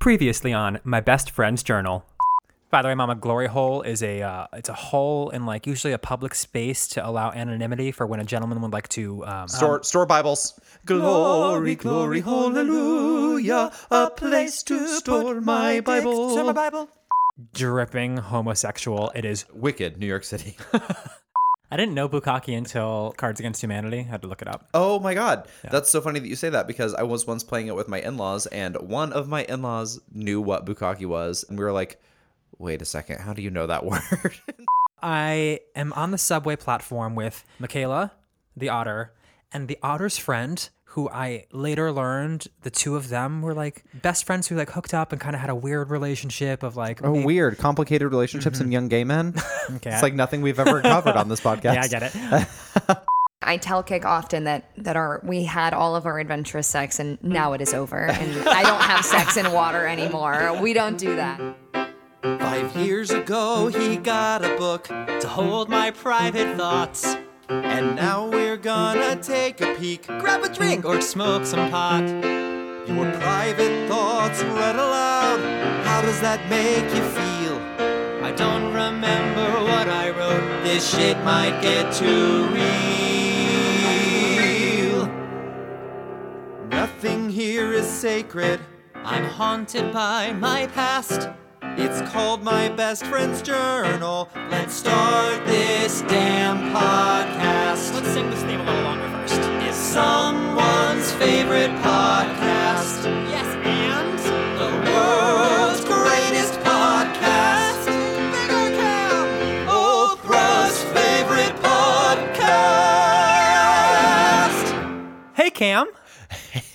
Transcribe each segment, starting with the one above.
Previously on my best friend's journal. By the way, Mama, glory hole is a uh, it's a hole in like usually a public space to allow anonymity for when a gentleman would like to um, Store store Bibles. Glory, glory, hallelujah. A place to store my Bible. Store my Bible. Dripping homosexual. It is. Wicked, New York City. I didn't know bukkake until Cards Against Humanity. I had to look it up. Oh my god. That's so funny that you say that because I was once playing it with my in-laws and one of my in-laws knew what bukkake was and we were like, "Wait a second, how do you know that word?" I am on the subway platform with Michaela, the otter, and the otter's friend, who I later learned the two of them were like best friends who like hooked up and kind of had a weird relationship of like. oh, maybe- weird. Complicated relationships mm-hmm. in young gay men. Okay, It's like nothing we've ever covered on this podcast. yeah, I get it. I tell Kick often that that our we had all of our adventurous sex and now it is over and I don't have sex in water anymore. We don't do that. Five years ago, he got a book to hold my private thoughts. And now we're gonna take a peek, grab a drink, or smoke some pot. Your private thoughts read aloud. How does that make you feel? I don't remember what I wrote. This shit might get too real. Nothing here is sacred. I'm haunted by my past. It's called My Best Friend's Journal. Let's start this damn podcast. Let's sing this theme a little longer first. It's someone's favorite podcast. Yes, and the world's greatest podcast. Bigger Cam, Oprah's favorite podcast. Hey, Cam.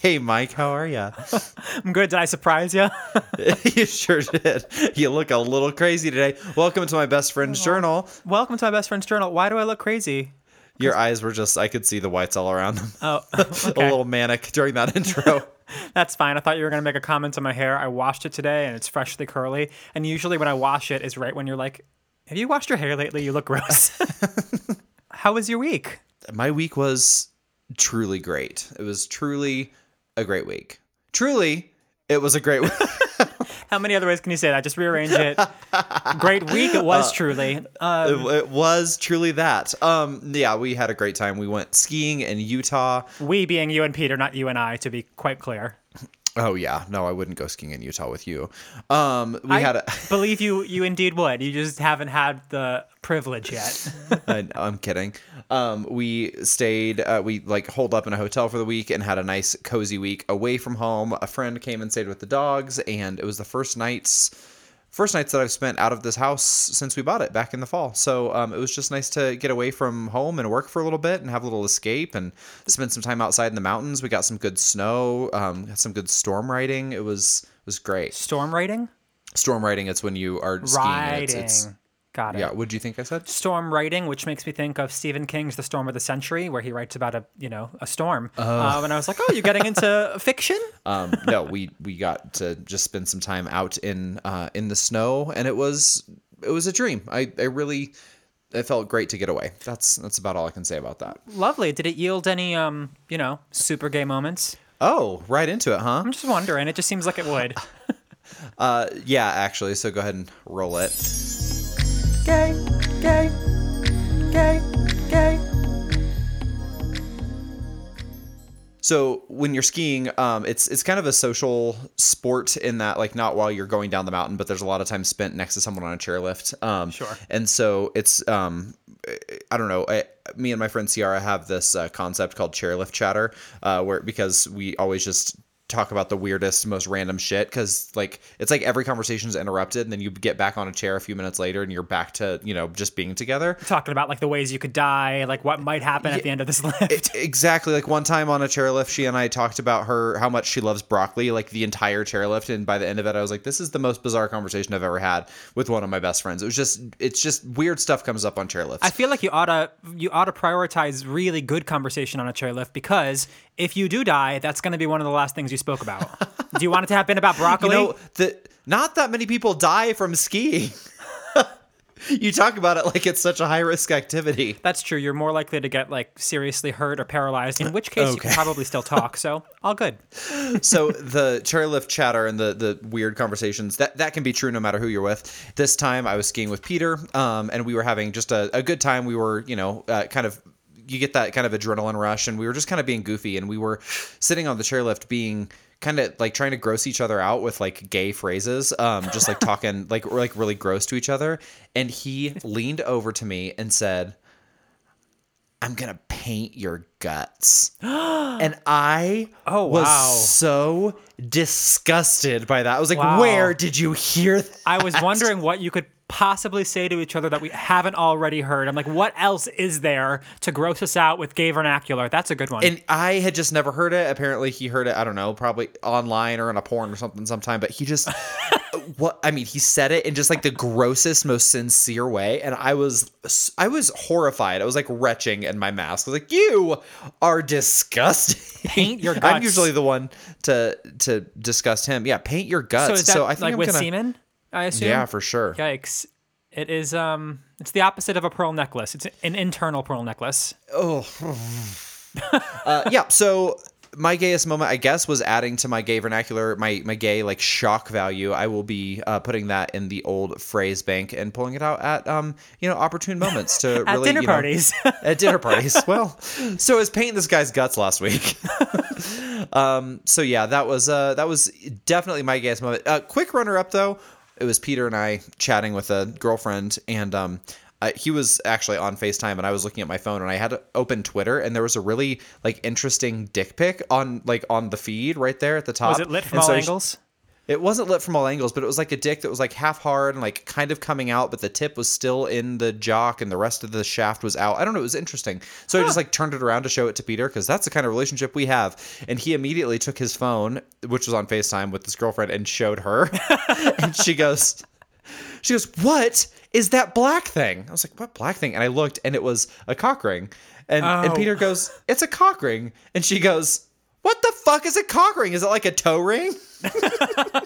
Hey Mike, how are you? I'm good. Did I surprise you? you sure did. You look a little crazy today. Welcome to my best friend's journal. Welcome to my best friend's journal. Why do I look crazy? Your eyes were just I could see the whites all around them. Oh, a little manic during that intro. That's fine. I thought you were going to make a comment on my hair. I washed it today and it's freshly curly. And usually when I wash it is right when you're like, Have you washed your hair lately? You look gross. How was your week? my week was truly great. It was truly a great week. Truly, it was a great week. How many other ways can you say that? Just rearrange it. Great week. It was truly. Um, it, it was truly that. Um, yeah, we had a great time. We went skiing in Utah. we being you and Peter, not you and I, to be quite clear. Oh yeah, no, I wouldn't go skiing in Utah with you. Um, we I had a. believe you. You indeed would. You just haven't had the privilege yet. I, I'm kidding. Um, we stayed. Uh, we like holed up in a hotel for the week and had a nice cozy week away from home. A friend came and stayed with the dogs, and it was the first nights, first nights that I've spent out of this house since we bought it back in the fall. So um, it was just nice to get away from home and work for a little bit and have a little escape and spend some time outside in the mountains. We got some good snow, um, got some good storm riding. It was it was great. Storm riding. Storm riding. It's when you are skiing. Riding. It's, it's, Got it. yeah. What do you think I said? storm writing, which makes me think of Stephen King's The Storm of the Century, where he writes about a you know a storm. Uh, and I was like, oh, you're getting into fiction? um, no, we we got to just spend some time out in uh, in the snow, and it was it was a dream. I I really it felt great to get away. That's that's about all I can say about that. Lovely. Did it yield any um you know super gay moments? Oh, right into it, huh? I'm just wondering. It just seems like it would. Uh, yeah, actually. So go ahead and roll it. Gay, gay, gay, gay. So when you're skiing, um, it's it's kind of a social sport in that like not while you're going down the mountain, but there's a lot of time spent next to someone on a chairlift. Um, Sure. And so it's um, I don't know. I, me and my friend Ciara have this uh, concept called chairlift chatter, uh, where because we always just talk about the weirdest, most random shit because like it's like every conversation is interrupted, and then you get back on a chair a few minutes later, and you're back to you know just being together. Talking about like the ways you could die, like what might happen at the end of this lift. Exactly. Like one time on a chairlift, she and I talked about her how much she loves broccoli, like the entire chairlift. And by the end of it, I was like, "This is the most bizarre conversation I've ever had with one of my best friends." It was just, it's just weird stuff comes up on chairlifts. I feel like you ought to you ought to prioritize really good conversation on a chairlift because if you do die, that's going to be one of the last things you spoke about. do you want it to have been about you broccoli? know, the not that many people die from skiing. You talk about it like it's such a high risk activity. That's true. You're more likely to get like seriously hurt or paralyzed, in which case you can probably still talk. So all good. so the chairlift chatter and the the weird conversations that that can be true no matter who you're with. This time I was skiing with Peter, um, and we were having just a, a good time. We were, you know, uh, kind of you get that kind of adrenaline rush, and we were just kind of being goofy, and we were sitting on the chairlift being kind of like trying to gross each other out with like gay phrases um just like talking like we're like really gross to each other and he leaned over to me and said I'm gonna paint your guts. and I Oh, was wow. so disgusted by that. I was like, Wow. where did you hear that? I was wondering what you could possibly say to each other that we haven't already heard. I'm like, what else is there to gross us out with gay vernacular? That's a good one. And I had just never heard it. Apparently, he heard it. I don't know, probably online or in a porn or something sometime. But he just, what I mean, he said it in just like the grossest, most sincere way, and I was, I was horrified. I was like retching in my mask. I was like, "You are disgusting." Paint your guts. I'm usually the one to to disgust him. Yeah, paint your guts. so that I think like I'm with gonna, semen? I assume. Yeah, for sure. Yikes. It is um it's the opposite of a pearl necklace. It's an internal pearl necklace. Oh. uh, yeah. So my gayest moment, I guess, was adding to my gay vernacular, my my gay like shock value. I will be uh, putting that in the old phrase bank and pulling it out at um you know opportune moments to At really dinner you know, parties. at dinner parties. Well, so I was painting this guy's guts last week. um, so yeah, that was uh, that was definitely my gayest moment. Uh, quick runner up though, it was Peter and I chatting with a girlfriend, and um, uh, he was actually on Facetime, and I was looking at my phone, and I had to open Twitter, and there was a really like interesting dick pic on like on the feed right there at the top. Was it lit from And all so angles? It wasn't lit from all angles, but it was like a dick that was like half hard and like kind of coming out, but the tip was still in the jock and the rest of the shaft was out. I don't know. It was interesting. So I just like turned it around to show it to Peter because that's the kind of relationship we have. And he immediately took his phone, which was on FaceTime with his girlfriend, and showed her. and she goes, she goes, What is that black thing? I was like, What black thing? And I looked and it was a cock ring. And, and Oh. Peter goes, It's a cock ring. And she goes, What the fuck is a cock ring? Is it like a toe ring?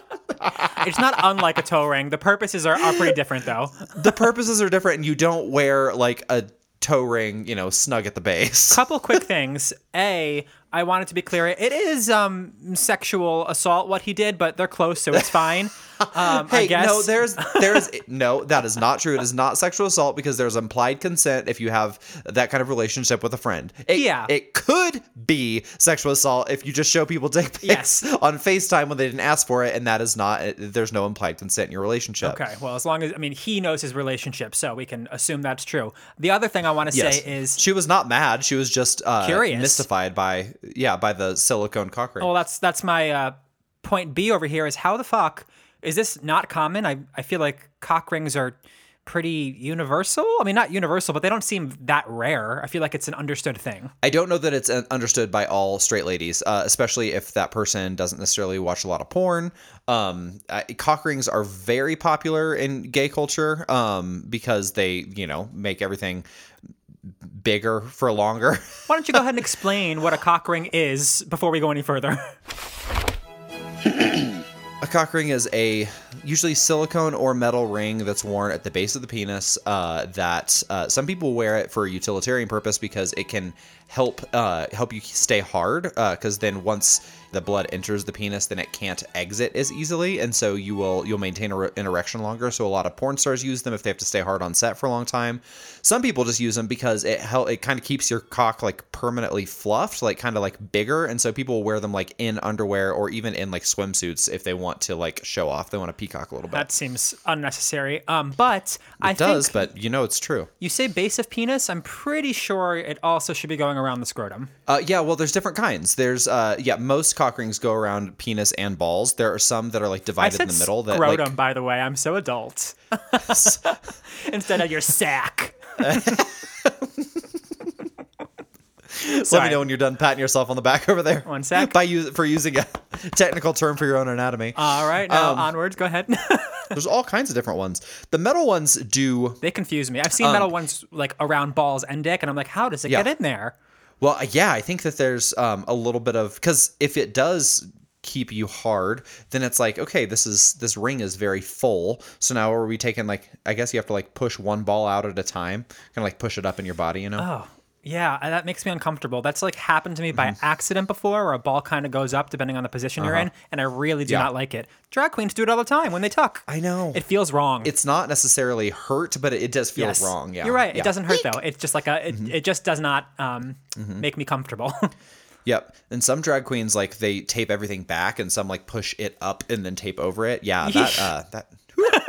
It's not unlike a toe ring. The purposes are, are pretty different though. the purposes are different and you don't wear like a toe ring, you know, snug at the base. Couple quick things. A, I wanted to be clear. It is um sexual assault what he did, but they're close, so it's fine. Um, I Hey, no, there's there's no, that is not true. It is not sexual assault because there's implied consent if you have that kind of relationship with a friend. It, Yeah. It could be sexual assault if you just show people dick pics Yes. on FaceTime when they didn't ask for it, and that is not there's no implied consent in your relationship. Okay, well, as long as I mean he knows his relationship, so we can assume that's true. The other thing I want to Yes. say is, she was not mad. She was just uh, Curious. mystified by yeah by the silicone cock ring. well, that's that's my uh, point B over here. Is how the fuck is this not common? I I feel like cock rings are pretty universal. I mean, not universal, but they don't seem that rare. I feel like it's an understood thing. I don't know that it's uh, understood by all straight ladies, uh, especially if that person doesn't necessarily watch a lot of porn. Um, uh, cock rings are very popular in gay culture um, because they, you know, make everything bigger for longer. Why don't you go ahead and explain what a cock ring is before we go any further? A cock ring is a usually silicone or metal ring that's worn at the base of the penis. Uh, that uh, some people wear it for a utilitarian purpose because it can help uh, help you stay hard. Because then once the blood enters the penis, then it can't exit as easily, and so you will you'll maintain an erection longer. So a lot of porn stars use them if they have to stay hard on set for a long time. Some people just use them because it help it kind of keeps your cock like permanently fluffed, like kind of like bigger, and so people wear them like in underwear or even in like swimsuits if they want to like show off. They want to peacock a little bit. That seems unnecessary. Um, but I does, but you know it's true. you say base of penis. I'm pretty sure it also should be going around the scrotum. Uh, yeah, well, there's different kinds. There's uh, yeah, most cock rings go around penis and balls. There are some that are like divided in the middle. That scrotum, like by the way. I'm so adult. Instead of your sack. Let me know when you're done patting yourself on the back over there. One sec. By use for using a technical term for your own anatomy. All right, now Um, onwards. Go ahead. There's all kinds of different ones. The metal ones do they confuse me. I've seen metal ones like around balls and dick, and I'm like, how does it Um, Yeah. get in there? Well, yeah, I think that there's um, a little bit of because if it does keep you hard, then it's like, okay, this is this ring is very full. So now are we taking like I guess you have to like push one ball out at a time, kind of like push it up in your body, you know? Oh, yeah, that makes me uncomfortable. That's like happened to me by Mm-hmm. accident before, where a ball kind of goes up depending on the position you're in, and I really do Uh-huh. Yeah. not like it. Drag queens do it all the time when they tuck. I know. It feels wrong. it's not necessarily hurt, but it, it does feel Yes. wrong. Yeah. You're right. Yeah. Mm-hmm. It doesn't hurt though. It's just like a. It, it just does not um, make me comfortable. Yep. And some drag queens like they tape everything back, and some like push it up and then tape over it. Yeah. That. Uh, that.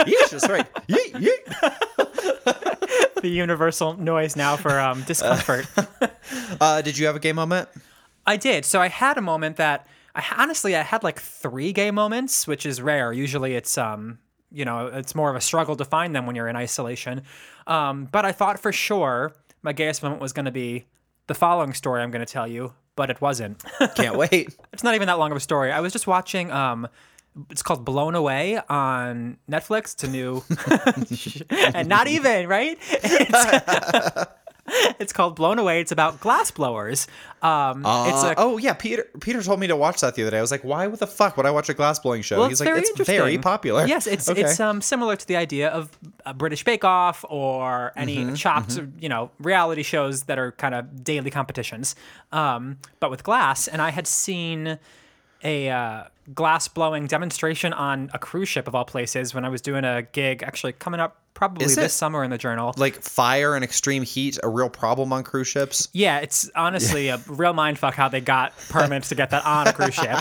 Yeesh, that's right. Yeet, yeet. the universal noise now for um, discomfort. Uh, did you have a gay moment? I did. So I had a moment that I honestly I had like three gay moments, which is rare. Usually it's um you know it's more of a struggle to find them when you're in isolation. Um, but I thought for sure my gayest moment was going to be the following story I'm going to tell you, but it wasn't. Can't wait. it's not even that long of a story. I was just watching um it's called Blown Away on Netflix. It's a new and not even, right? It's, it's called Blown Away. It's about glass blowers. Um it's Uh, a oh yeah, Peter. Peter told me to watch that the other day. I was like, why? The fuck would I watch a glass blowing show? Well, He's it's like, very it's very popular. Yes, it's Okay. it's um similar to the idea of a British Bake Off or any Mm-hmm, chopped you know reality shows that are kind of daily competitions, um, but with glass. And I had seen a uh, glass blowing demonstration on a cruise ship of all places when I was doing a gig actually coming up probably Is this it- summer in the journal. like fire and extreme heat a real problem on cruise ships. Yeah, it's honestly a real mindfuck how they got permits to get that on a cruise ship.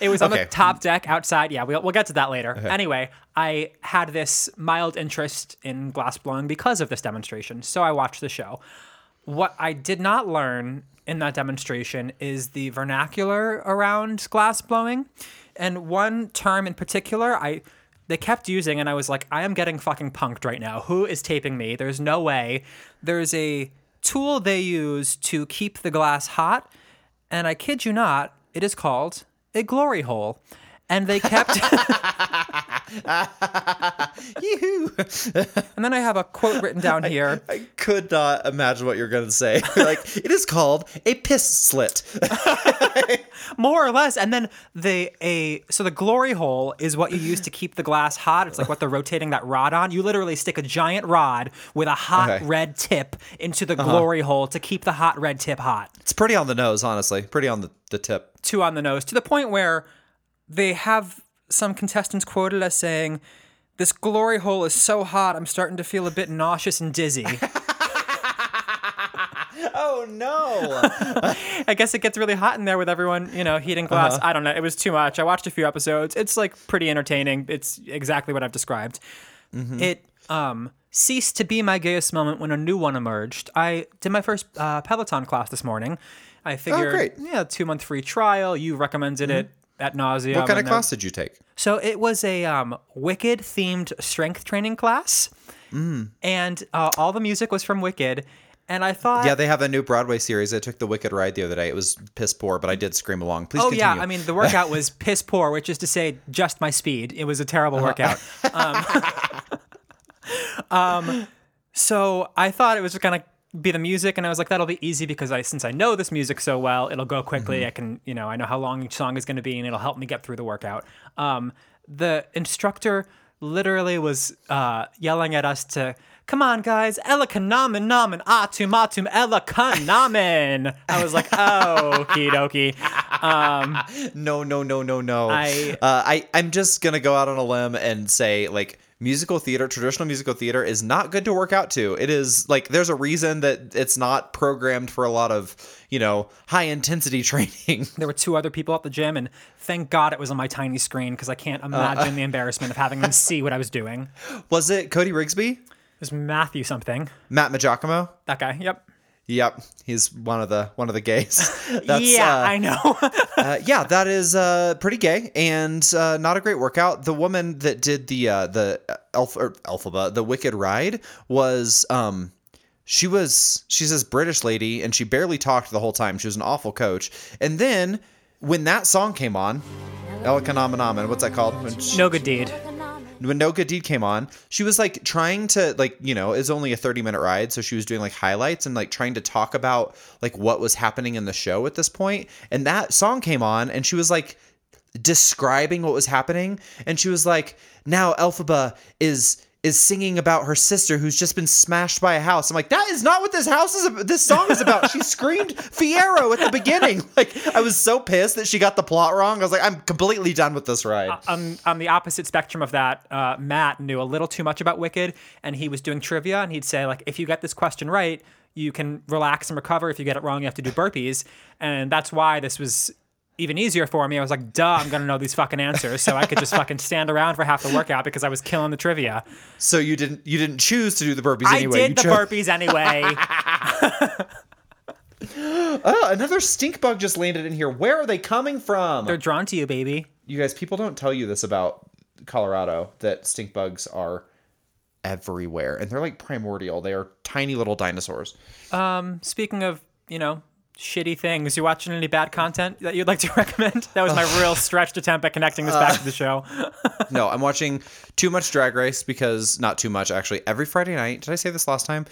It was on Okay. the top deck outside. Yeah, we'll, we'll get to that later. Anyway, I had this mild interest in glass blowing because of this demonstration, so I watched the show. What I did not learn in that demonstration is the vernacular around glass blowing. And one term in particular, I they kept using and I was like, I am getting fucking punked right now. Who is taping me? There's no way. There's a tool they use to keep the glass hot, and I kid you not, it is called a glory hole. And they kept Yoo-hoo. and then I have a quote written down here. I could not imagine what you're going to say. like it is called a piss slit. more or less and then the a so the glory hole is what you use to keep the glass hot it's like what they're rotating that rod on you literally stick a giant rod with a hot Okay. red tip into the uh-huh. glory hole to keep the hot red tip hot It's pretty on the nose, honestly. Pretty on the, the tip. two on the nose to the point where they have some contestants quoted as saying this glory hole is so hot i'm starting to feel a bit nauseous and dizzy Oh no! I guess it gets really hot in there with everyone, you know, heating glass. I don't know. It was too much. I watched a few episodes. It's like pretty entertaining. It's exactly what I've described. It um, ceased to be my gayest moment when a new one emerged. I did my first uh, Peloton class this morning. I figured, great. yeah, two month free trial. You recommended it at nauseum. what kind of class did you take? so it was a um, Wicked themed strength training class, and uh, all the music was from Wicked. And I thought, Yeah, they have a new Broadway series. I took the Wicked ride the other day. It was piss poor, but I did scream along. Please Oh continue. yeah, I mean the workout was piss poor, which is to say just my speed. It was a terrible Uh-huh. workout. Um, um, so I thought it was gonna be the music, and I was like, that'll be easy because I since I know this music so well, it'll go quickly. Mm-hmm. I can you know I know how long each song is gonna be, and it'll help me get through the workout. Um, the instructor literally was uh, yelling at us to. Come on, guys! Ella kanamen namen atum atum Ella kanamen. I was like, oh, okie dokie. no, no, no, no, no. I- uh, I, I'm just gonna go out on a limb and say, like, musical theater, traditional musical theater, is not good to work out to. It is like there's a reason that it's not programmed for a lot of, you know, high intensity training. There were two other people at the gym, and thank God it was on my tiny screen because I can't imagine the embarrassment of having them see what I was doing. Was it Cody Rigsby, was Matthew something. Matt Maggiacomo? That guy. Yep. Yep, he's one of the one of the gays. That's, yeah, uh, I know. uh, yeah, that is uh, pretty gay and uh, not a great workout. The woman that did the uh, the alpha or Elphaba the Wicked ride was um she was she's this British lady and she barely talked the whole time. She was an awful coach. And then when that song came on, Elikanaminaman, what's that called? She- no good deed. When No Good Deed came on, she was like trying to like you know it's only a thirty minute ride, so she was doing like highlights and like trying to talk about like what was happening in the show at this point. And that song came on, and she was like describing what was happening and she was like now elphaba is is singing about her sister who's just been smashed by a house. I'm like that is not what this house is this song is about. She screamed Fiyero at the beginning. Like i was so pissed that she got the plot wrong. I was like i'm completely done with this ride. On, on the opposite spectrum of that, uh, Matt knew a little too much about Wicked, and he was doing trivia, and he'd say like, if you get this question right, you can relax and recover. If you get it wrong, you have to do burpees, and that's why this was even easier for me. I was like, duh, I'm gonna know these fucking answers, so I could just fucking stand around for half the workout because I was killing the trivia. so you didn't you didn't choose to do the burpees I anyway did you the chose- burpees anyway. oh another stink bug just landed in here where are they coming from They're drawn to you, baby. you guys people don't tell you this about colorado that stink bugs are everywhere and they're like primordial they are tiny little dinosaurs Um, Speaking of, you know, shitty things, you watching any bad content that you'd like to recommend? That was my real stretched attempt at connecting this back to the show. no i'm watching too much drag race because not too much actually every friday night did i say this last time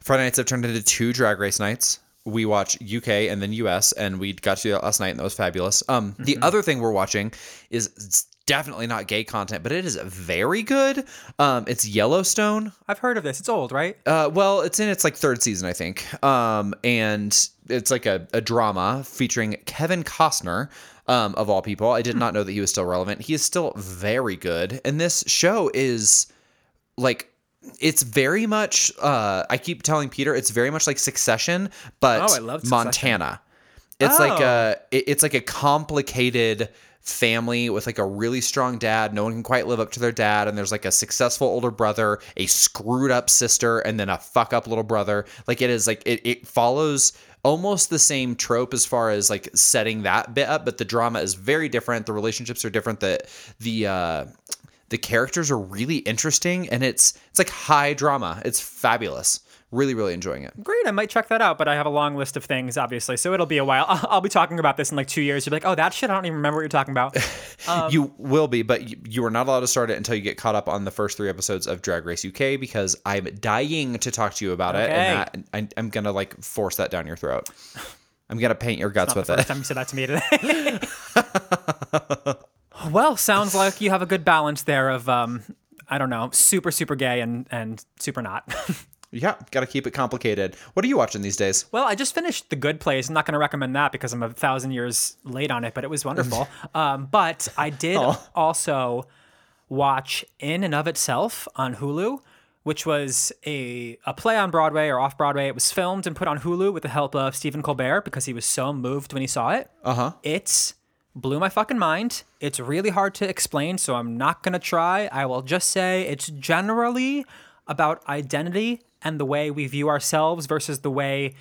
friday nights have turned into two drag race nights we watch uk and then us and we got to do that last night and that was fabulous um the other thing we're watching is definitely not gay content but it is very good um it's yellowstone I've heard of this. It's old, right? uh, well, it's in its like third season, I think. Um, and it's like a, a drama featuring Kevin Costner, um, of all people. I did not know that he was still relevant. He is still very good. And this show is like it's very much uh I keep telling Peter it's very much like Succession, but Oh, I love Succession. Montana. It's like Oh. a it- it's like a complicated family with like a really strong dad. No one can quite live up to their dad, and there's like a successful older brother, a screwed up sister, and then a fuck up little brother. Like it is like it, it follows almost the same trope as far as like setting that bit up, but the drama is very different. The relationships are different. The the uh the characters are really interesting and it's it's like high drama. It's fabulous. Really, really enjoying it. Great, I might check that out, but I have a long list of things, obviously, so it'll be a while. I'll, I'll be talking about this in like two years. You'll be like, oh, that shit, I don't even remember what you're talking about. you will be, but you, you are not allowed to start it until you get caught up on the first three episodes of Drag Race UK because I'm dying to talk to you about it, and that, I, I'm gonna like force that down your throat. I'm gonna paint your guts with the first it. time you said that to me today. well, sounds like you have a good balance there of, um, I don't know, super, super gay and, and super not. Yeah, gotta keep it complicated. What are you watching these days? Well, I just finished The Good Place. I'm not going to recommend that because I'm a thousand years late on it, but it was wonderful. um, but I did also watch In and of Itself on Hulu, which was a, a play on Broadway or off Broadway. It was filmed and put on Hulu with the help of Stephen Colbert because he was so moved when he saw it. Uh huh. It's blew my fucking mind. It's really hard to explain, so I'm not going to try. I will just say it's generally about identity and the way we view ourselves versus the way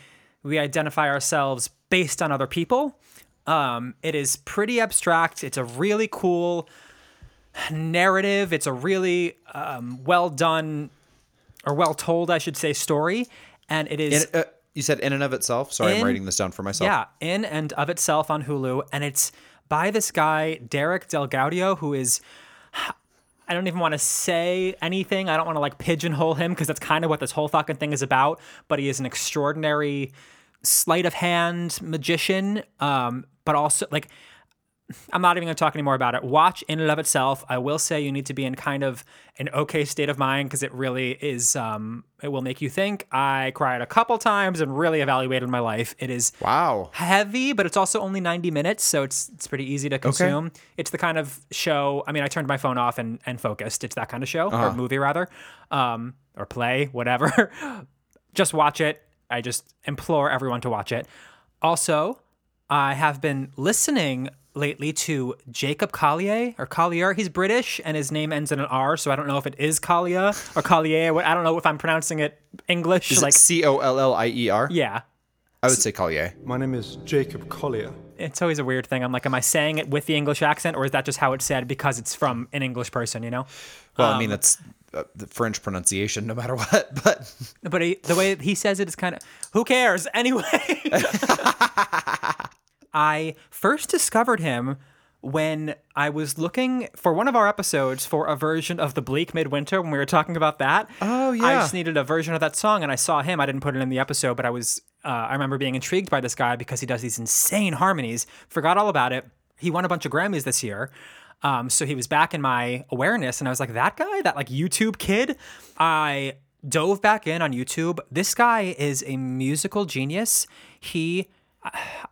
we identify ourselves based on other people. Um, it is pretty abstract. It's a really cool narrative. It's a really um, well done or well told, I should say, story. And it is In, uh, you said in and of itself. Sorry, I'm writing this down for myself. yeah, in and of itself on Hulu, and it's by this guy Derek Del Gaudio, who is. I don't even want to say anything. I don't want to like pigeonhole him because that's kind of what this whole fucking thing is about. But he is an extraordinary sleight of hand magician. Um, but also like I'm not even going to talk anymore about it. Watch in and of itself. I will say you need to be in kind of an okay state of mind because it really is. Um, it will make you think. I cried a couple times and really evaluated my life. It is Wow. heavy, but it's also only 90 minutes, so it's it's pretty easy to consume. It's the kind of show. I mean, I turned my phone off and and focused. It's that kind of show or movie rather, um, or play, whatever. just watch it. I just implore everyone to watch it. Also, I have been listening lately to Jacob Collier or Collier. He's British and his name ends in an R, so I don't know if it is Collier or Collier. I don't know if I'm pronouncing it English. Is like, it C O L L I E R? yeah. I would say Collier. My name is Jacob Collier. It's always a weird thing. I'm like, am I saying it with the English accent, or is that just how it's said because it's from an English person? You know. Well, I Um, mean, that's uh, the French pronunciation, no matter what. But But he, the way he says it is kind of who cares anyway. I first discovered him when I was looking for one of our episodes for a version of the Bleak Midwinter when we were talking about that. Oh, yeah. I just needed a version of that song, and I saw him. I didn't put it in the episode, but I was. Uh, I remember being intrigued by this guy because he does these insane harmonies. Forgot all about it. he won a bunch of Grammys this year. Um, so he was back in my awareness, and I was like, that guy, that like YouTube kid. I dove back in on YouTube. This guy is a musical genius. He,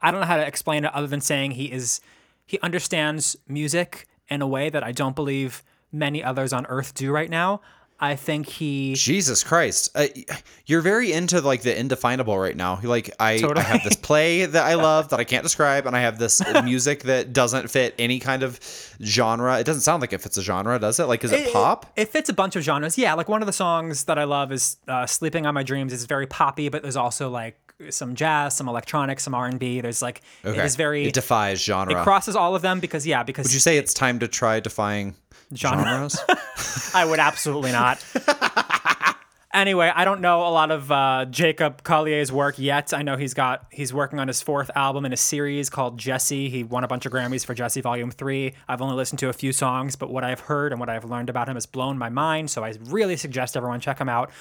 I don't know how to explain it other than saying he is, he understands music in a way that I don't believe many others on earth do right now. I think he Jesus Christ, uh, you're very into like the indefinable right now. Like I, I have this play that I love that I can't describe, and I have this music that doesn't fit any kind of genre. It doesn't sound like it fits a genre, does it? Like, is it, pop? It, fits a bunch of genres. Yeah, like one of the songs that I love is uh, "Sleeping on My Dreams." It's very poppy, but there's also like some jazz, some electronic, some R and B. There's like it is very It defies genre. it crosses all of them because yeah, because Would you say it's time to try defying Genre. genres? I would absolutely not. anyway, I don't know a lot of uh, Jacob Collier's work yet. I know he's got he's working on his fourth album in a series called Djesse. He won a bunch of Grammys for Djesse Volume Three. I've only listened to a few songs, but what I've heard and what I've learned about him has blown my mind. So I really suggest everyone check him out.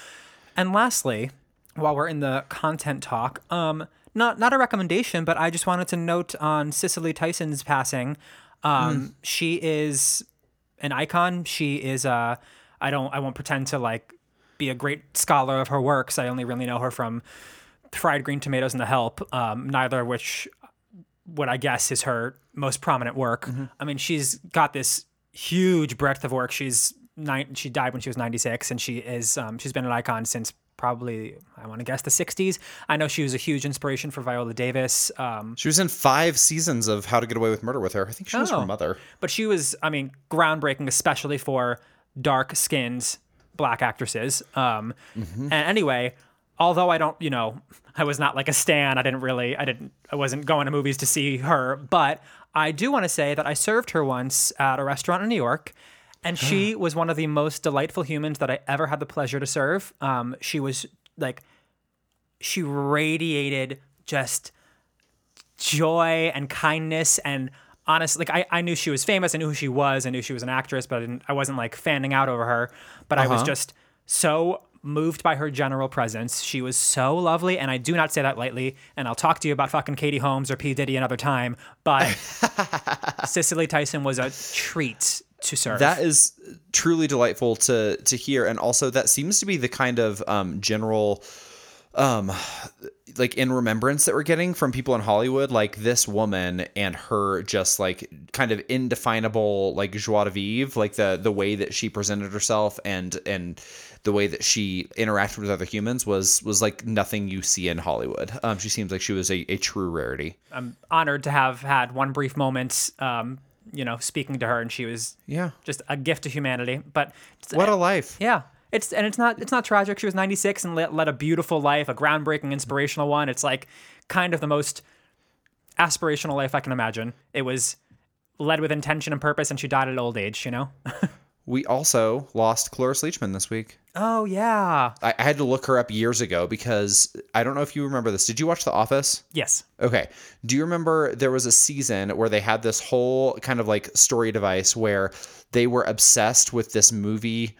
And lastly, while we're in the content talk, um, not not a recommendation, but I just wanted to note on Cicely Tyson's passing. Um, She is an icon. She is uh I don't I won't pretend to like be a great scholar of her works. I only really know her from Fried Green Tomatoes and The Help, um, neither of which what I guess is her most prominent work. I mean, she's got this huge breadth of work. She's nine, she died when she was 96 and she is um, she's been an icon since probably I want to guess the 60s. I know she was a huge inspiration for Viola Davis. Um, she was in five seasons of How to Get Away with Murder with Her. I think she was Oh. her mother. But she was, I mean, groundbreaking, especially for dark skinned black actresses. Um, And anyway, although I don't, you know, I was not like a stan. I didn't really, I didn't, I wasn't going to movies to see her. But I do want to say that I served her once at a restaurant in New York. And she was one of the most delightful humans that I ever had the pleasure to serve. Um, she was like, she radiated just joy and kindness and honest like I, I knew she was famous i knew who she was i knew she was an actress but i didn't i wasn't like fanning out over her. But i was just so moved by her general presence. She was so lovely and i do not say that lightly and i'll talk to you about fucking katie holmes or p. Diddy another time but cicely tyson was a treat to serve That is truly delightful to to hear, and also that seems to be the kind of um, general, um, like in remembrance that we're getting from people in Hollywood, like this woman and her just like kind of indefinable like joie de vivre, like the the way that she presented herself and and the way that she interacted with other humans was was like nothing you see in Hollywood. Um, she seems like she was a, a true rarity. i'm honored to have had one brief moment um, you know speaking to her and she was Yeah. just a gift to humanity but What a life. Yeah. It's and it's not it's not tragic. She was 96 and led, led a beautiful life, a groundbreaking, inspirational one. It's like kind of the most aspirational life I can imagine. It was led with intention and purpose, and she died at old age. You know. We also lost Cloris Leachman this week. oh yeah. I, I had to look her up years ago because I don't know if you remember this. Did you watch The Office? Yes. Okay. Do you remember there was a season where they had this whole kind of like story device where they were obsessed with this movie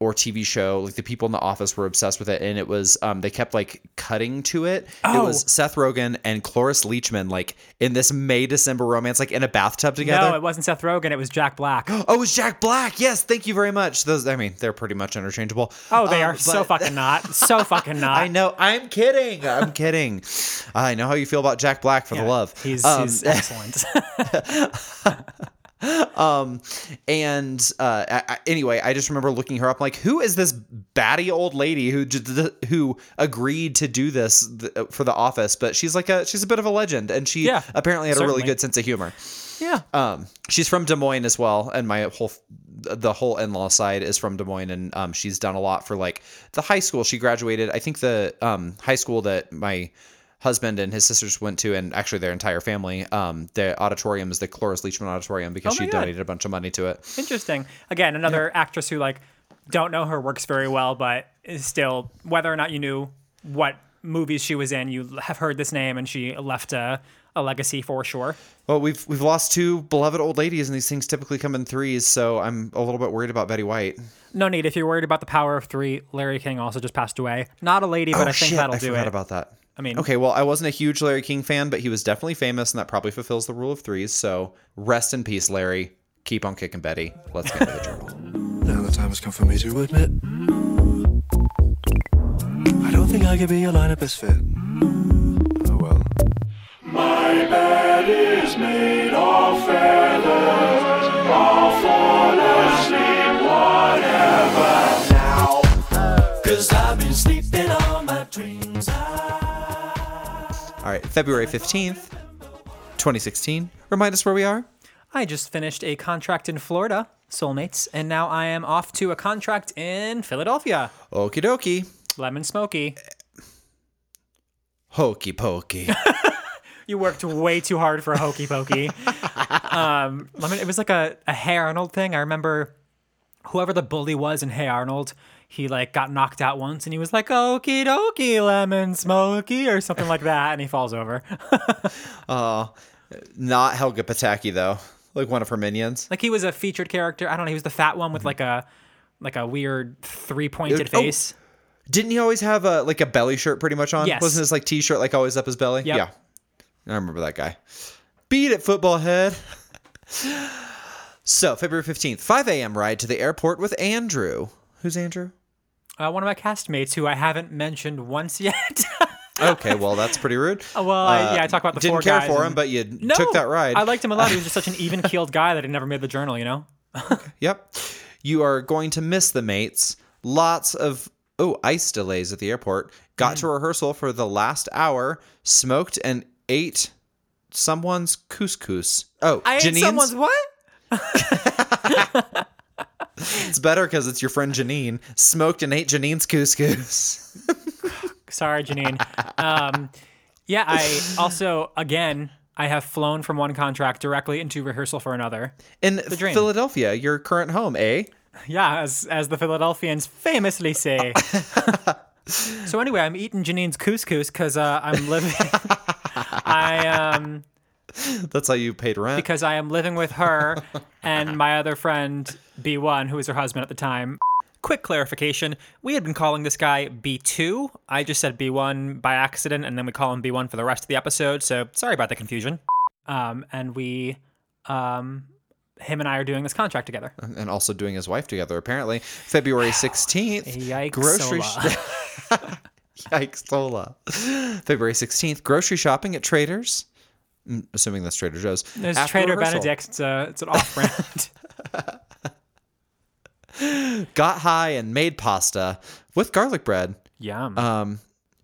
or TV show? Like the people in the office were obsessed with it, and it was um they kept like cutting to it. It Oh. was Seth Rogen and Cloris Leachman like in this May December romance, like in a bathtub together. No, it wasn't Seth Rogen. It was Jack Black. Oh, it was Jack Black. Yes, thank you very much. Those, I mean, they're pretty much interchangeable. Oh, they Um, are so fucking not. So fucking not. I know. I'm kidding. I'm kidding. I know how you feel about Jack Black for the love. He's, Um, he's excellent. and uh, I, anyway, I just remember looking her up. like, who is this batty old lady who who agreed to do this th- for the office? But she's like a she's a bit of a legend, and she Yeah, apparently had a really good sense of humor. yeah. Um, she's from Des Moines as well, and my whole the whole in-law side is from Des Moines, and um, she's done a lot for like the high school she graduated. I think the um high school that my husband and his sisters went to, and actually their entire family. Um, the auditorium is the Cloris Leachman Auditorium because Oh she God. donated a bunch of money to it. Interesting. Again, another actress who like don't know her works very well, but is still whether or not you knew what movies she was in, you have heard this name, and she left a, a legacy for sure. Well, we've we've lost two beloved old ladies, and these things typically come in threes, so I'm a little bit worried about Betty White. No need if you're worried about the power of three. Larry King also just passed away. Not a lady, but I think Oh, shit, that'll I do forgot it. about that. I mean, Okay, well, I wasn't a huge Larry King fan, but he was definitely famous, and that probably fulfills the rule of threes. So rest in peace, Larry. Keep on kicking Betty. Let's get into the journal. Now the time has come for me to admit. I don't think I could be your line of best fit. Oh well. My bed is made of feathers. All right, February 15th, 2016. Remind us where we are. I just finished a contract in Florida, soulmates, and now I am off to a contract in Philadelphia, Okie dokie. Lemon Smoky. Hokey pokey. You worked way too hard for a hokey pokey. um, lemon, it was like a, a Hey Arnold thing. I remember whoever the bully was in Hey Arnold, he like got knocked out once and he was like, okie dokie, lemon smoky, or something like that, and he falls over. Oh not Helga Pataki, though. Like one of her minions. like he was a featured character. I don't know, he was the fat one with mm-hmm. like a like a weird three pointed Oh, face. Didn't he always have a like a belly shirt pretty much on? Yes. Wasn't his like t-shirt like always up his belly? Yep. Yeah. I remember that guy. Beat it, football head. so February 15th, 5 a.m. ride to the airport with Andrew. Who's Andrew? Uh, one of my castmates who I haven't mentioned once yet. Okay, well that's pretty rude. well, I, yeah, I talk about the Uh, Didn't care for him, and- but you no, took that ride. I liked him a lot. He was just such an even keeled guy that he never made the journal. You know. Yep. You are going to miss the mates. Lots of oh ice delays at the airport. Got to rehearsal for the last hour. Smoked and ate someone's couscous. Oh, I ate someone's what? It's better because it's your friend Janine. Smoked and ate Janine's couscous. Sorry, Janine. Um, yeah, I also again I have flown from one contract directly into rehearsal for another. In. Philadelphia, your current home, eh? Yeah, as as the Philadelphians famously say. so anyway, I'm eating Janine's couscous because uh, I'm living. I um That's how you paid rent. because I am living with her and my other friend B1, who was her husband at the time. Quick clarification: We had been calling this guy B2. I just said B1 by accident, and then we call him B1 for the rest of the episode. So sorry about the confusion. Um, and we, um, him and I are doing this contract together. and also doing his wife together, apparently. February 16th. Yikes, Grocery Sola. Yikes, Sola. February 16th. Grocery shopping at Traders. Mm, Assuming that's Trader Joe's. There's After Trader rehearsal. Benedict. It's a it's an off brand. Got high and made pasta with garlic bread. Yum. Uh,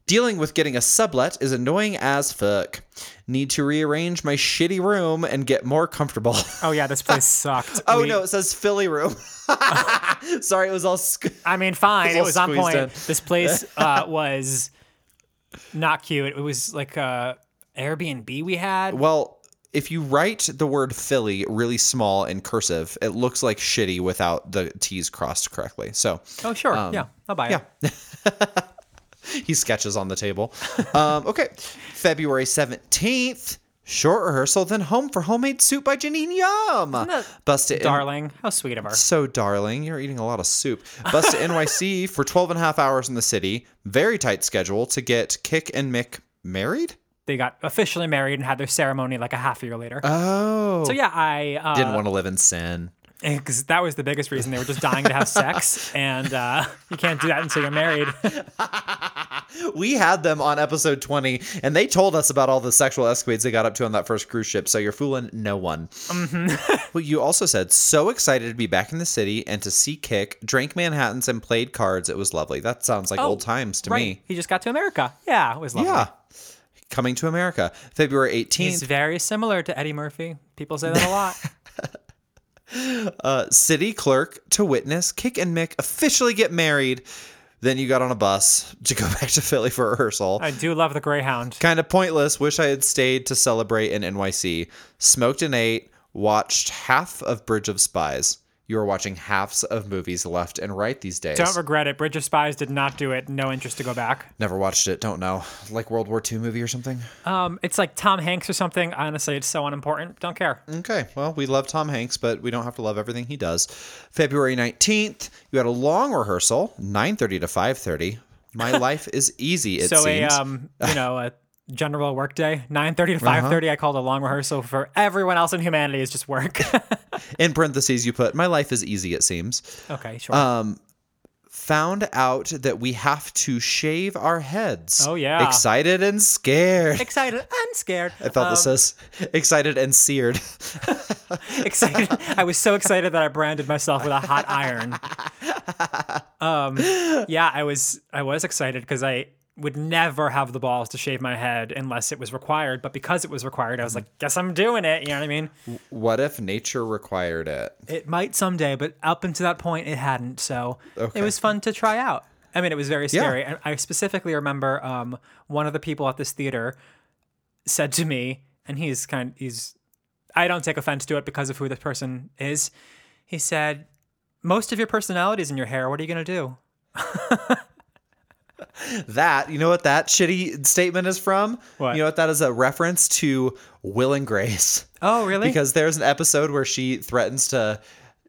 Dealing with getting a sublet is annoying as fuck. Need to rearrange my shitty room and get more comfortable. oh yeah, this place sucked. oh We- no, it says Philly room. Sorry, it was all. Sc- I mean, fine. It's It was on point. in. This place uh, was not cute. It was like a Airbnb we had. Well, if you write the word Philly really small in cursive, it looks like shitty without the T's crossed correctly. So Oh sure, yeah, I'll buy it. yeah. he sketches on the table. Um, okay. February 17th, short rehearsal, then home for homemade soup by Janine Yum. that Bust it in- Darling, how sweet of her. so darling, you're eating a lot of soup. Bust to NYC for 12 and a half hours in the city. Very tight schedule to get Kick and Mick married. They got officially married and had their ceremony like a half a year later. Oh. so yeah, I uh, Didn't want to live in sin. because that was the biggest reason they were just dying to have sex, and uh, you can't do that until you're married. We had them on episode 20, and they told us about all the sexual escapades they got up to on that first cruise ship, so you're fooling no one. Mm-hmm. well, you also said, so excited to be back in the city and to see Kick, drank Manhattans, and played cards. It was lovely. That sounds like Oh, old times to right, me. he just got to America. Yeah, it was lovely. Yeah. Coming to America. February 18th. He's very similar to Eddie Murphy. People say that a lot. uh, city clerk to witness Kick and Mick officially get married. Then you got on a bus to go back to Philly for rehearsal. I do love the Greyhound. kind of pointless. Wish I had stayed to celebrate in NYC. Smoked and ate. Watched half of Bridge of Spies. You are watching halves of movies left and right these days. Don't regret it. Bridge of Spies did not do it. No interest to go back. Never watched it. Don't know. Like World War II movie or something. Um, it's like Tom Hanks or something. Honestly, it's so unimportant. Don't care. Okay. Well, we love Tom Hanks, but we don't have to love everything he does. February nineteenth, you had a long rehearsal, nine thirty to five thirty. My life is easy. It so seems. a um, you know, a general work day, nine thirty to 5.30, Uh-huh. I called a long rehearsal for everyone else in humanity is just work. In parentheses, you put, "My life is easy." It seems. okay, sure. Um, found out that we have to shave our heads. Oh, yeah. Excited and scared. excited and scared. I felt this as excited and seared. excited. I was so excited that I branded myself with a hot iron. Um, yeah, I was I was excited because I would never have the balls to shave my head unless it was required. But because it was required, I was like, guess I'm doing it. You know what I mean? what if nature required it? It might someday, but up until that point, it hadn't. So Okay. it was fun to try out. I mean, it was very Yeah. scary. And I specifically remember um, one of the people at this theater said to me, and he's kind of, he's, I don't take offense to it because of who this person is. He said, most of your personality is in your hair. What are you going to do? That, you know what that shitty statement is from? What? You know what that is a reference to Will and Grace. Oh, really? Because there's an episode where she threatens to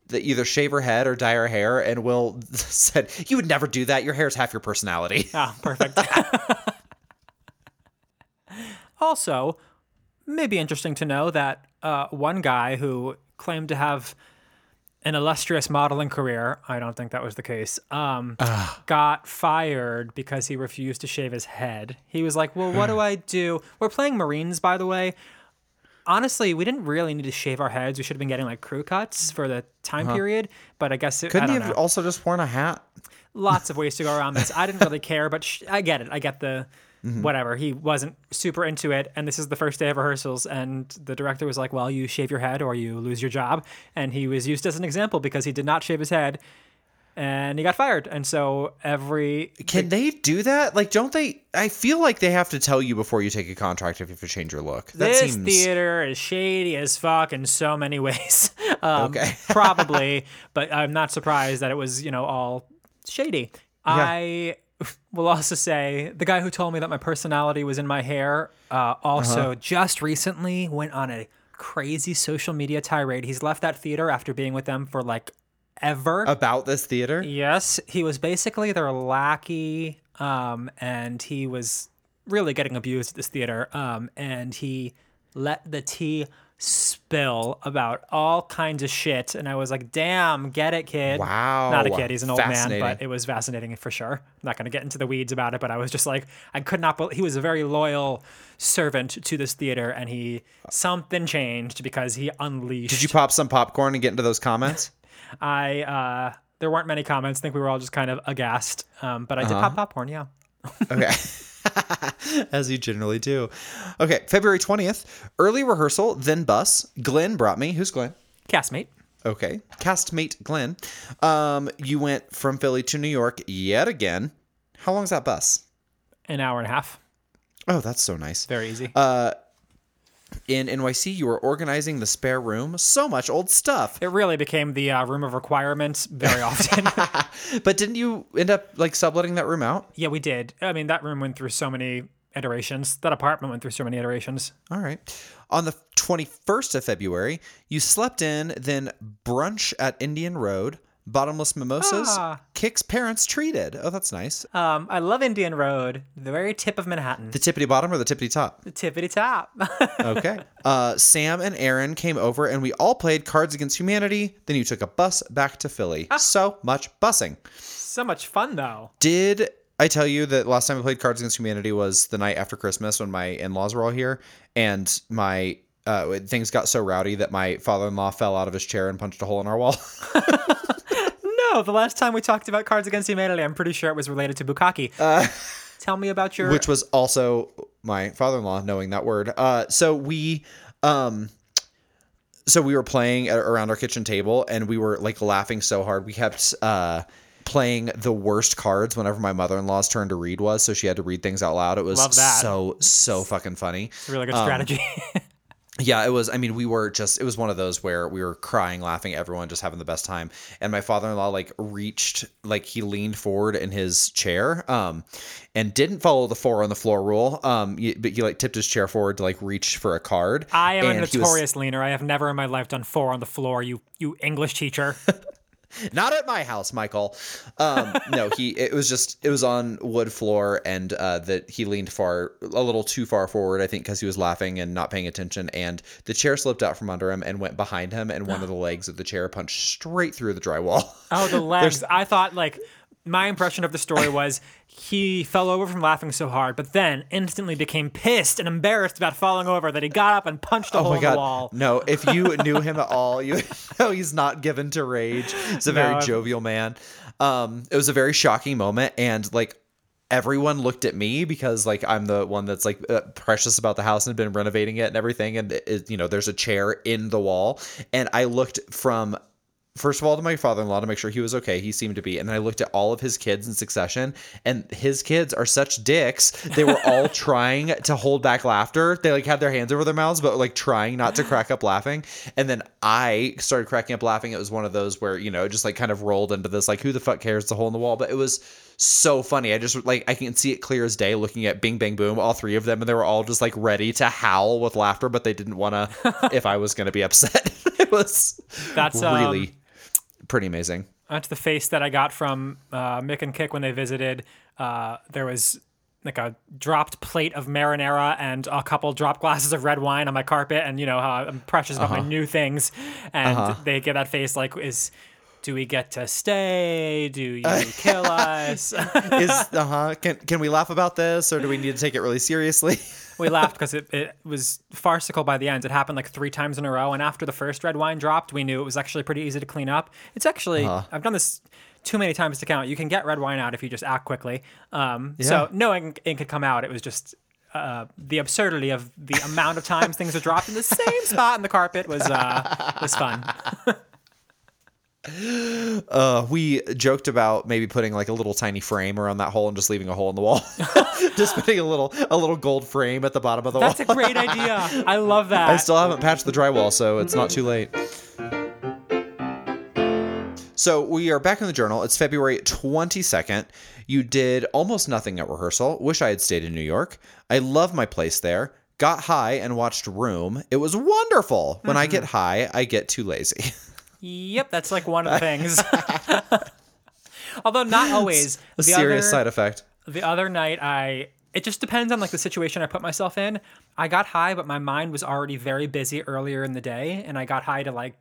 th- either shave her head or dye her hair, and Will said, You would never do that. Your hair is half your personality. Ah, perfect. also, maybe interesting to know that uh, one guy who claimed to have an illustrious modeling career, I don't think that was the case, um, got fired because he refused to shave his head. He was like, Well, what do I do? We're playing Marines, by the way. Honestly, we didn't really need to shave our heads. We should have been getting like crew cuts for the time period, but I guess it, Couldn't don't you know have also just worn a hat? lots of ways to go around this. I didn't really care, but sh- I get it. I get the whatever. He wasn't super into it, and this is the first day of rehearsals, and the director was like, "Well, you shave your head or you lose your job," and he was used as an example because he did not shave his head, and he got fired. And so every Can they do that? Like, don't they? I feel like they have to tell you before you take a contract if you have to change your look. That this seems theater is shady as fuck in so many ways. Um, Okay. probably, but I'm not surprised that it was, you know, all shady. I will also say the guy who told me that my personality was in my hair uh, also Uh-huh. just recently went on a crazy social media tirade. He's left that theater after being with them for like ever. about this theater. Yes, he was basically their lackey, um, and he was really getting abused at this theater. Um, and he let the tea spill about all kinds of shit. And I was like, "Damn, get it, kid." Wow. not a kid; he's an old man, but it was fascinating for sure. I'm not going to get into the weeds about it, but I was just like, I could not. bel he was a very loyal servant to this theater, and he something changed because he unleashed. Did you pop some popcorn and get into those comments? I uh there weren't many comments. I think we were all just kind of aghast. Um, but I did pop popcorn, yeah. Okay. As you generally do. Okay, February 20th, early rehearsal, then bus. Glenn brought me. Who's Glenn? Castmate. Okay. Castmate Glenn. Um, you went from Philly to New York yet again. How long's that bus? An hour and a half. Oh, that's so nice. Very easy. In NYC, you were organizing the spare room. So much old stuff. it really became the uh, room of requirements very often. But didn't you end up like subletting that room out? yeah, we did. I mean, that room went through so many iterations. That apartment went through so many iterations. All right. On the 21st of February, you slept in, then brunch at Indian Road, bottomless mimosas, Ah. Kick's parents treated. Oh, that's nice. Um, I love Indian Road, the very tip of Manhattan. The tippity bottom or the tippity top? The tippity top. Okay. uh, Sam and Aaron came over and we all played Cards Against Humanity. Then you took a bus back to Philly. Ah. So much busing. so much fun though. Did I tell you that last time I played Cards Against Humanity was the night after Christmas when my in laws were all here and my. Uh, things got so rowdy that my father-in-law fell out of his chair and punched a hole in our wall. No, the last time we talked about Cards Against Humanity, I'm pretty sure it was related to bukkake. Tell me about your. which was also my father-in-law knowing that word uh so we um so we were playing around our kitchen table and we were like laughing so hard we kept uh playing the worst cards whenever my mother-in-law's turn to read was so she had to read things out loud it was so so fucking funny It's a really good um, strategy. yeah, it was. I mean, we were just, it was one of those where we were crying, laughing, everyone just having the best time. And my father in law, like, reached, like, he leaned forward in his chair um, and didn't follow the four on the floor rule. Um, but he, like, tipped his chair forward to, like, reach for a card. I am a And was- notorious leaner. I have never in my life done four on the floor. You you English teacher. Not at my house, Michael. Um, no, he. It was just. It was on wood floor, and uh, that he leaned far, a little too far forward. I think because he was laughing and not paying attention, and the chair slipped out from under him and went behind him, and one of the legs of the chair punched straight through the drywall. Oh, the legs. I thought like my impression of the story was he fell over from laughing so hard, but then instantly became pissed and embarrassed about falling over that he got up and punched a Oh hole my in the wall. No, if you knew him at all, you know he's not given to rage. He's a very No, jovial man. Um, it was a very shocking moment, and like everyone looked at me because like I'm the one that's like uh, precious about the house and been renovating it and everything, and it, you know there's a chair in the wall, and I looked from first of all to my father-in-law to make sure he was okay. He seemed to be and then i looked at all of his kids in succession and his kids are such dicks. They were all trying to hold back laughter. They like had their hands over their mouths but like trying not to crack up laughing. And then i started cracking up laughing. It was one of those where you know it just like kind of rolled into this like who the fuck cares? The hole in the wall. But it was so funny. I just like i can see it clear as day looking at bing bang boom all three of them and they were all just like ready to howl with laughter but they didn't want to if i was going to be upset. It was That's, um, really pretty amazing. That's the face that I got from uh, Mick and Kick when they visited. Uh, there was like a dropped plate of marinara and a couple drop glasses of red wine on my carpet, and you know how I'm precious about my new things, and they get that face like is. Do we get to stay? Do you kill us? Is uh huh? Can can we laugh about this, or do we need to take it really seriously? we laughed because it, it was farcical by the end. It happened like three times in a row. And after the first red wine dropped, we knew it was actually pretty easy to clean up. It's actually, I've done this too many times to count. You can get red wine out if you just act quickly. Um, Yeah. So knowing it could come out, it was just. Uh, the absurdity of the amount of times things are dropped in the same spot in the carpet was uh, was fun. Uh, we joked about maybe putting like a little tiny frame around that hole and just leaving a hole in the wall. just putting a little a little gold frame at the bottom of the That's wall. That's a great idea. I love that. I still haven't patched the drywall, so it's not too late. So we are back in the journal. It's February 22nd. You did almost nothing at rehearsal. Wish I had stayed in New York. I love my place there. Got high and watched Room. It was wonderful. When I get high, I get too lazy. Yep, that's like one of the things. Although not always. A The serious other- side effect. the other night i it just depends on like the situation i put myself in i got high but my mind was already very busy earlier in the day and i got high to like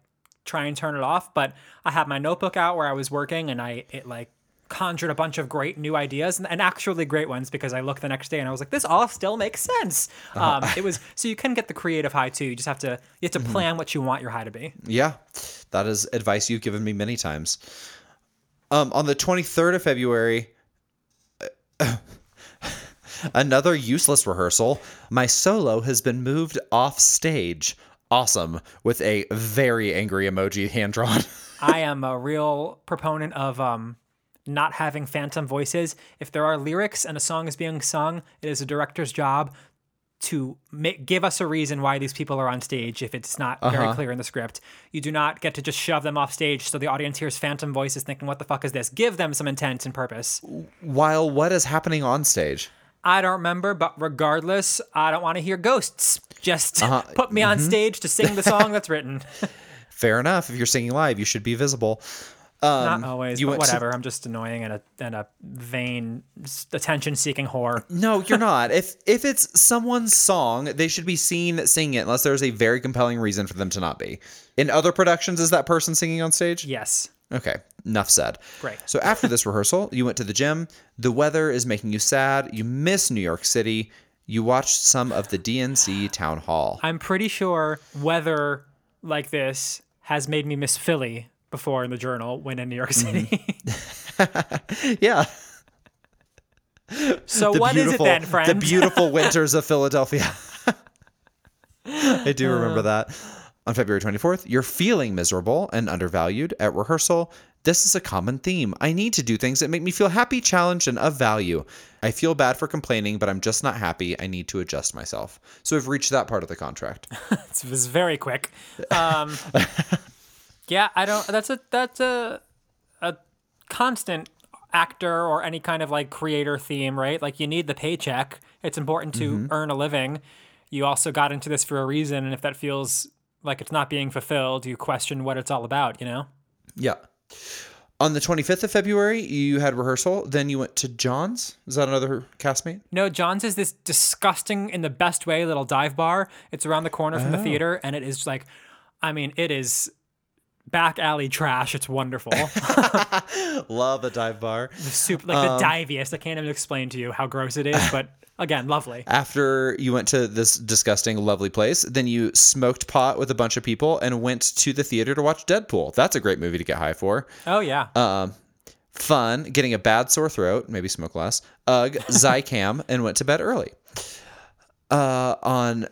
try and turn it off but i had my notebook out where i was working and i it like conjured a bunch of great new ideas and, and actually great ones because i looked the next day and i was like this all still makes sense um, it was so you can get the creative high too you just have to you have to plan what you want your high to be Yeah, that is advice you've given me many times. Um, on the 23rd of February, another useless rehearsal. My solo has been moved off stage. Awesome, with a very angry emoji hand drawn. I am a real proponent of um, not having phantom voices. If there are lyrics and a song is being sung, it is a director's job to make, give us a reason why these people are on stage if it's not very uh-huh. clear in the script. You do not get to just shove them off stage so the audience hears phantom voices thinking, what the fuck is this? Give them some intent and purpose. While what is happening on stage? I don't remember, but regardless, I don't want to hear ghosts. Just uh-huh. put me on mm-hmm. stage to sing the song that's written. Fair enough. If you're singing live, you should be visible. Not um, always, you but went to- whatever. I'm just annoying and a and a vain, attention-seeking whore. No, you're not. If if it's someone's song, they should be seen singing it unless there's a very compelling reason for them to not be. In other productions, is that person singing on stage? Yes. Okay, enough said. Great. So after this rehearsal, you went to the gym. The weather is making you sad. You miss New York City. You watched some of the DNC town hall. I'm pretty sure weather like this has made me miss Philly before in the journal when in New York City. yeah. so The what is it then, friend? The beautiful winters of Philadelphia. I do remember that. On February 24th, you're feeling miserable and undervalued at rehearsal. This is a common theme. I need to do things that make me feel happy, challenged, and of value. I feel bad for complaining, but I'm just not happy. I need to adjust myself. So we've reached that part of the contract. it was very quick. Um, yeah, I don't. That's a that's a a constant actor or any kind of like creator theme, right? Like you need the paycheck. It's important to mm-hmm. earn a living. You also got into this for a reason, and if that feels like it's not being fulfilled, you question what it's all about. You know. Yeah. On the 25th of February, you had rehearsal. Then you went to John's. Is that another castmate? No, John's is this disgusting, in the best way, little dive bar. It's around the corner from the oh. theater, and it is like, I mean, it is back alley trash. It's wonderful. Love a dive bar. Super, like the diviest. I can't even explain to you how gross it is, but again, lovely. After you went to this disgusting, lovely place, then you smoked pot with a bunch of people and went to the theater to watch Deadpool. That's a great movie to get high for. Oh yeah. Um, fun, getting a bad sore throat, maybe smoke less. Ugh, Zicam, and went to bed early. Uh, on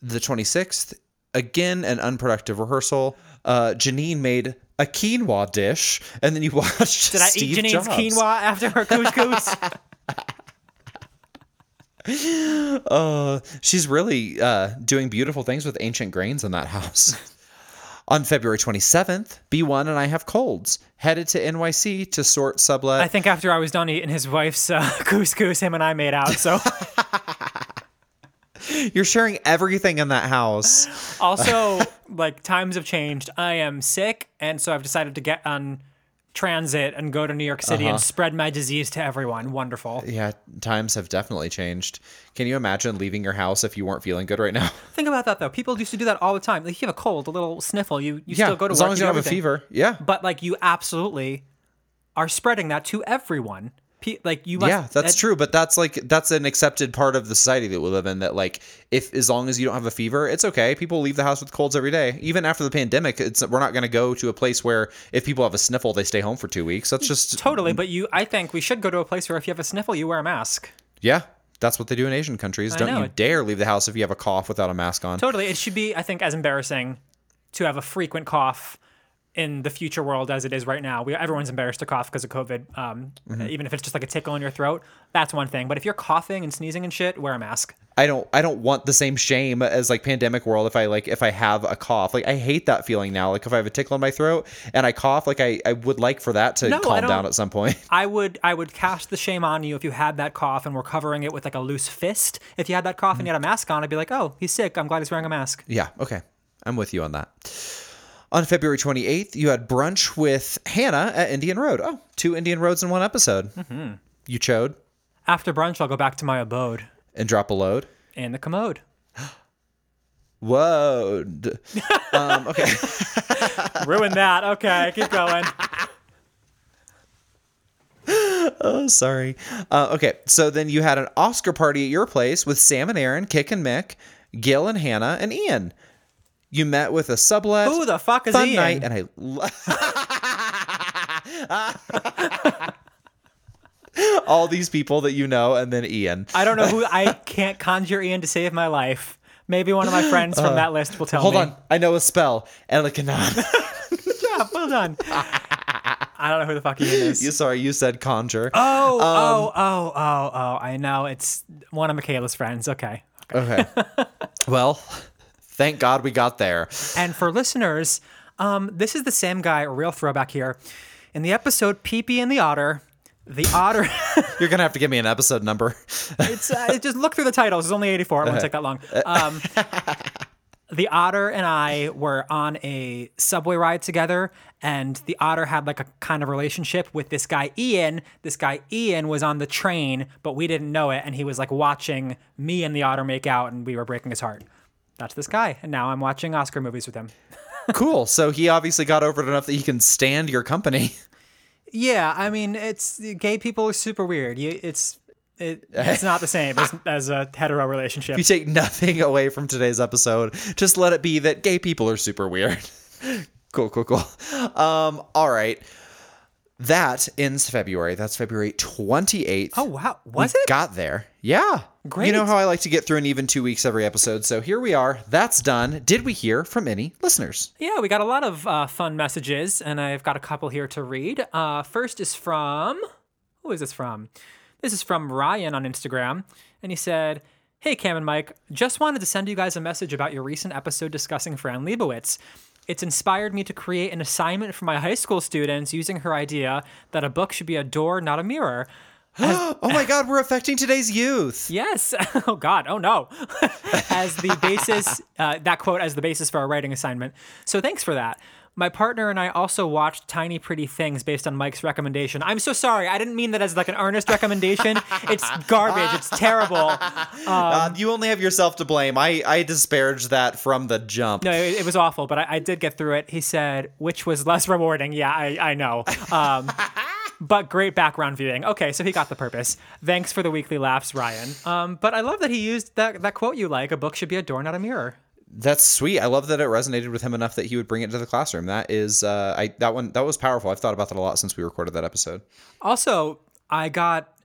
the 26th, again, an unproductive rehearsal. Uh, Janine made a quinoa dish, and then you watched Did I eat Janine's Jobs. quinoa after her couscous? Uh, she's really uh, doing beautiful things with ancient grains in that house. On February 27th, B1 and I have colds. Headed to NYC to sort sublet. I think after I was done eating his wife's uh, couscous, him and I made out. So You're sharing everything in that house. also, like times have changed. I am sick, and so I've decided to get on transit and go to New York City and uh-huh. spread my disease to everyone. Wonderful. Yeah, times have definitely changed. Can you imagine leaving your house if you weren't feeling good right now? Think about that though. People used to do that all the time. Like you have a cold, a little sniffle, you you yeah, still go to as work. As long as you don't have a fever. Yeah. But like you absolutely are spreading that to everyone. Like you must. yeah, that's that- true, but that's like that's an accepted part of the society that we live in. That like, if as long as you don't have a fever, it's okay. People leave the house with colds every day. Even after the pandemic, it's we're not going to go to a place where if people have a sniffle, they stay home for two weeks. That's just Totally, but you. I think we should go to a place where if you have a sniffle, you wear a mask. yeah. That's what they do in Asian countries. Don't know you dare leave the house if you have a cough without a mask on. Totally, it should be. I think as embarrassing to have a frequent cough in the future world as it is right now. We everyone's embarrassed to cough because of COVID. Um, Mm-hmm. even if it's just like a tickle in your throat, that's one thing. But if you're coughing and sneezing and shit, wear a mask. I don't I don't want the same shame as like pandemic world if I like if I have a cough. Like I hate that feeling now. Like if I have a tickle in my throat and I cough, like I, I would like for that to No, calm down at some point. I would I would cast the shame on you if you had that cough and were covering it with like a loose fist. If you had that cough and you had a mask on, I'd be like, oh, he's sick. I'm glad he's wearing a mask. Yeah, okay. I'm with you on that. On February 28th, you had brunch with Hannah at Indian Road. Oh, two Indian Roads in one episode. Mm-hmm. You chode After brunch, I'll go back to my abode and drop a load. And the commode. Whoa. Um, okay. Ruin that. Okay, keep going. Oh, sorry. Uh, okay, so then you had an Oscar party at your place with Sam and Aaron, Kick and Mick, Gil and Hannah, and Ian. You met with a sublet. Who the fuck is fun Ian? night, and I. lo- All these people that you know, and then Ian. I don't know who. I can't conjure Ian to save my life. Maybe one of my friends from that list will tell Uh, Hold me. on, I know a spell. Elikanan. Yeah, well done. I don't know who the fuck Ian is. you sorry, you said conjure. oh, Um, oh, oh, oh, oh. I know. It's one of Michaela's friends. Okay. Okay. well, thank God we got there. And for listeners, um, this is the same guy, a real throwback here. In the episode Peepee and the Otter, the otter. You're gonna have to give me an episode number. it's uh, just look through the titles. It's only 84. It won't take that long. Um, the otter and I were on a subway ride together, and the otter had like a kind of relationship with this guy Ian. This guy Ian was on the train, but we didn't know it, and he was like watching me and the otter make out, and we were breaking his heart. That's this guy, and now I'm watching Oscar movies with him. cool. So he obviously got over it enough that he can stand your company. Yeah, I mean, it's gay people are super weird. You, it's it, it's not the same as, as a hetero relationship. If you take nothing away from today's episode, just let it be that gay people are super weird. cool, cool, cool. Um, all right. That ends February. That's February 28th. Oh wow, was we it? Got there. Yeah. Great. You know how I like to get through an even two weeks every episode. So here we are. That's done. Did we hear from any listeners? Yeah, we got a lot of uh, fun messages, and I've got a couple here to read. Uh, first is from who is this from? This is from Ryan on Instagram, and he said, "Hey Cam and Mike, just wanted to send you guys a message about your recent episode discussing Fran Lebowitz." It's inspired me to create an assignment for my high school students using her idea that a book should be a door, not a mirror. oh my God, we're affecting today's youth. Yes. Oh God. Oh no. as the basis, uh, that quote as the basis for our writing assignment. So thanks for that. My partner and I also watched Tiny Pretty Things based on Mike's recommendation. I'm so sorry. I didn't mean that as like an earnest recommendation. it's garbage. It's terrible. uh, you only have yourself to blame. I, I disparaged that from the jump. No, it, it was awful, but I, I did get through it. He said, which was less rewarding. Yeah, I, I know. Um, but great background viewing. Okay, so he got the purpose. Thanks for the weekly laughs, Ryan. Um, but I love that he used that, that quote you like a book should be a door, not a mirror. That's sweet. I love that it resonated with him enough that he would bring it to the classroom. That is, uh, I that one that was powerful. I've thought about that a lot since we recorded that episode. Also, I got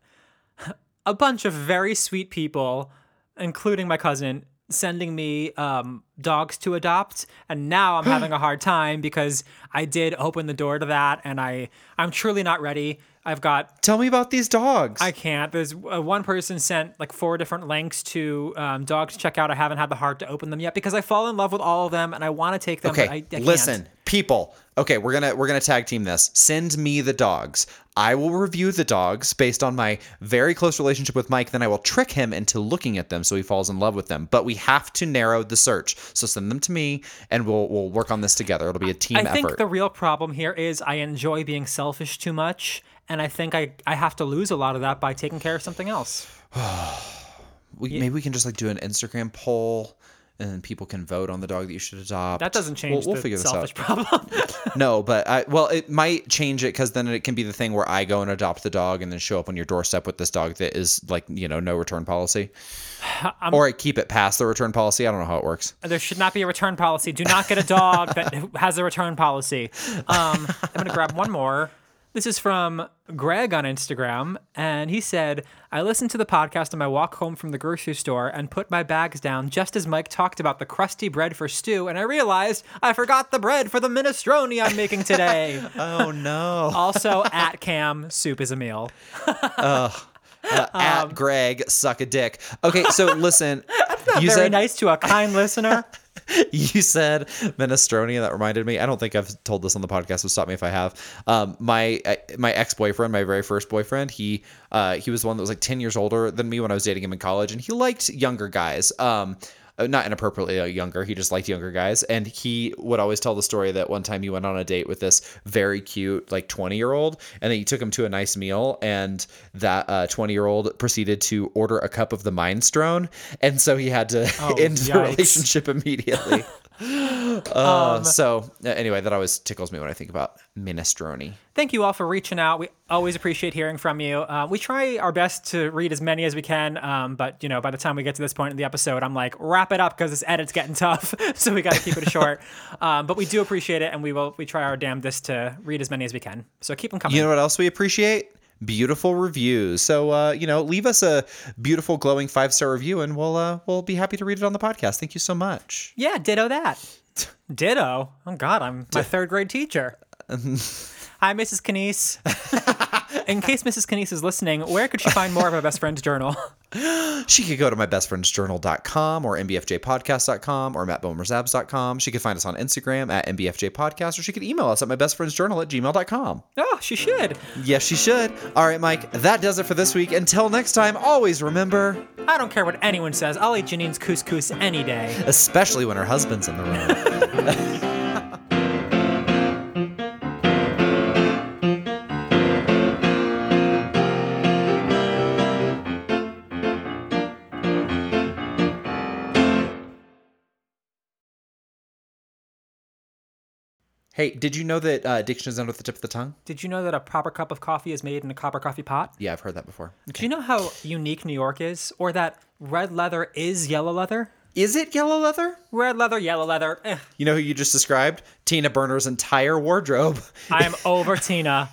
a bunch of very sweet people, including my cousin, sending me um, dogs to adopt, and now I'm having a hard time because I did open the door to that, and I I'm truly not ready. I've got Tell me about these dogs. I can't. There's uh, one person sent like four different links to um, dogs to check out. I haven't had the heart to open them yet because I fall in love with all of them and I want to take them. okay, but I, I listen, people. Okay, we're gonna we're gonna tag team this. Send me the dogs. I will review the dogs based on my very close relationship with Mike. Then I will trick him into looking at them so he falls in love with them. But we have to narrow the search. So send them to me, and we'll we'll work on this together. It'll be a team effort. I think the real problem here is I enjoy being selfish too much, and I think I, I have to lose a lot of that by taking care of something else. we, Maybe we can just like do an Instagram poll. And then people can vote on the dog that you should adopt. That doesn't change We'll, we'll the figure this selfish out. problem. No, but I well, it might change it because then it can be the thing where I go and adopt the dog and then show up on your doorstep with this dog that is like you know no return policy, or I keep it past the return policy. I don't know how it works. there should not be a return policy. Do not get a dog that has a return policy. Um, I'm going to grab one more. This is from Greg on Instagram, and he said, I listened to the podcast on my walk home from the grocery store and put my bags down just as Mike talked about the crusty bread for stew, and I realized I forgot the bread for the minestrone I'm making today. Oh no! also, at Cam, soup is a meal. Uh, at Greg, suck a dick. Okay, so listen, you Very said nice to a kind listener. you said minestrone. and That reminded me. I don't think I've told this on the podcast. So stop me if I have. Um, my my ex boyfriend, my very first boyfriend, he uh, he was the one that was like ten years older than me when I was dating him in college, and he liked younger guys. Um, uh, not inappropriately uh, younger. He just liked younger guys, and he would always tell the story that one time he went on a date with this very cute like twenty year old, and then he took him to a nice meal, and that twenty year old proceeded to order a cup of the minestrone, and so he had to Oh, end the relationship immediately. Uh, so uh, anyway, that always tickles me when I think about minestrone. Thank you all for reaching out. We always appreciate hearing from you. Uh, we try our best to read as many as we can, um, but you know, by the time we get to this point in the episode, I'm like, wrap it up because this edit's getting tough. so we got to keep it short. um, but we do appreciate it, and we will we try our damnedest to read as many as we can. So keep them coming. You know what else we appreciate? Beautiful reviews. So uh, you know, leave us a beautiful, glowing five star review, and we'll uh, we'll be happy to read it on the podcast. Thank you so much. yeah, ditto that. ditto. Oh God, I'm my third grade teacher. Hi, Mrs. Canese. In case Mrs. Canese is listening, where could she find more of my best friend's journal? She could go to mybestfriendsjournal.com or mbfjpodcast.com or mattbomerzabs.com. She could find us on Instagram at mbfjpodcast, or she could email us at mybestfriendsjournal at gmail.com. Oh, she should. Yes, she should. All right, Mike, that does it for this week. Until next time, always remember, I don't care what anyone says. I'll eat Janine's couscous any day. especially when her husband's in the room. Hey, did you know that uh, diction is under the tip of the tongue? Did you know that a proper cup of coffee is made in a copper coffee pot? Yeah, I've heard that before. Do you know how unique New York is? Or that red leather is yellow leather? Is it yellow leather? Red leather, yellow leather. Eh, You know who you just described? Tina Burner's entire wardrobe. I am over Tina.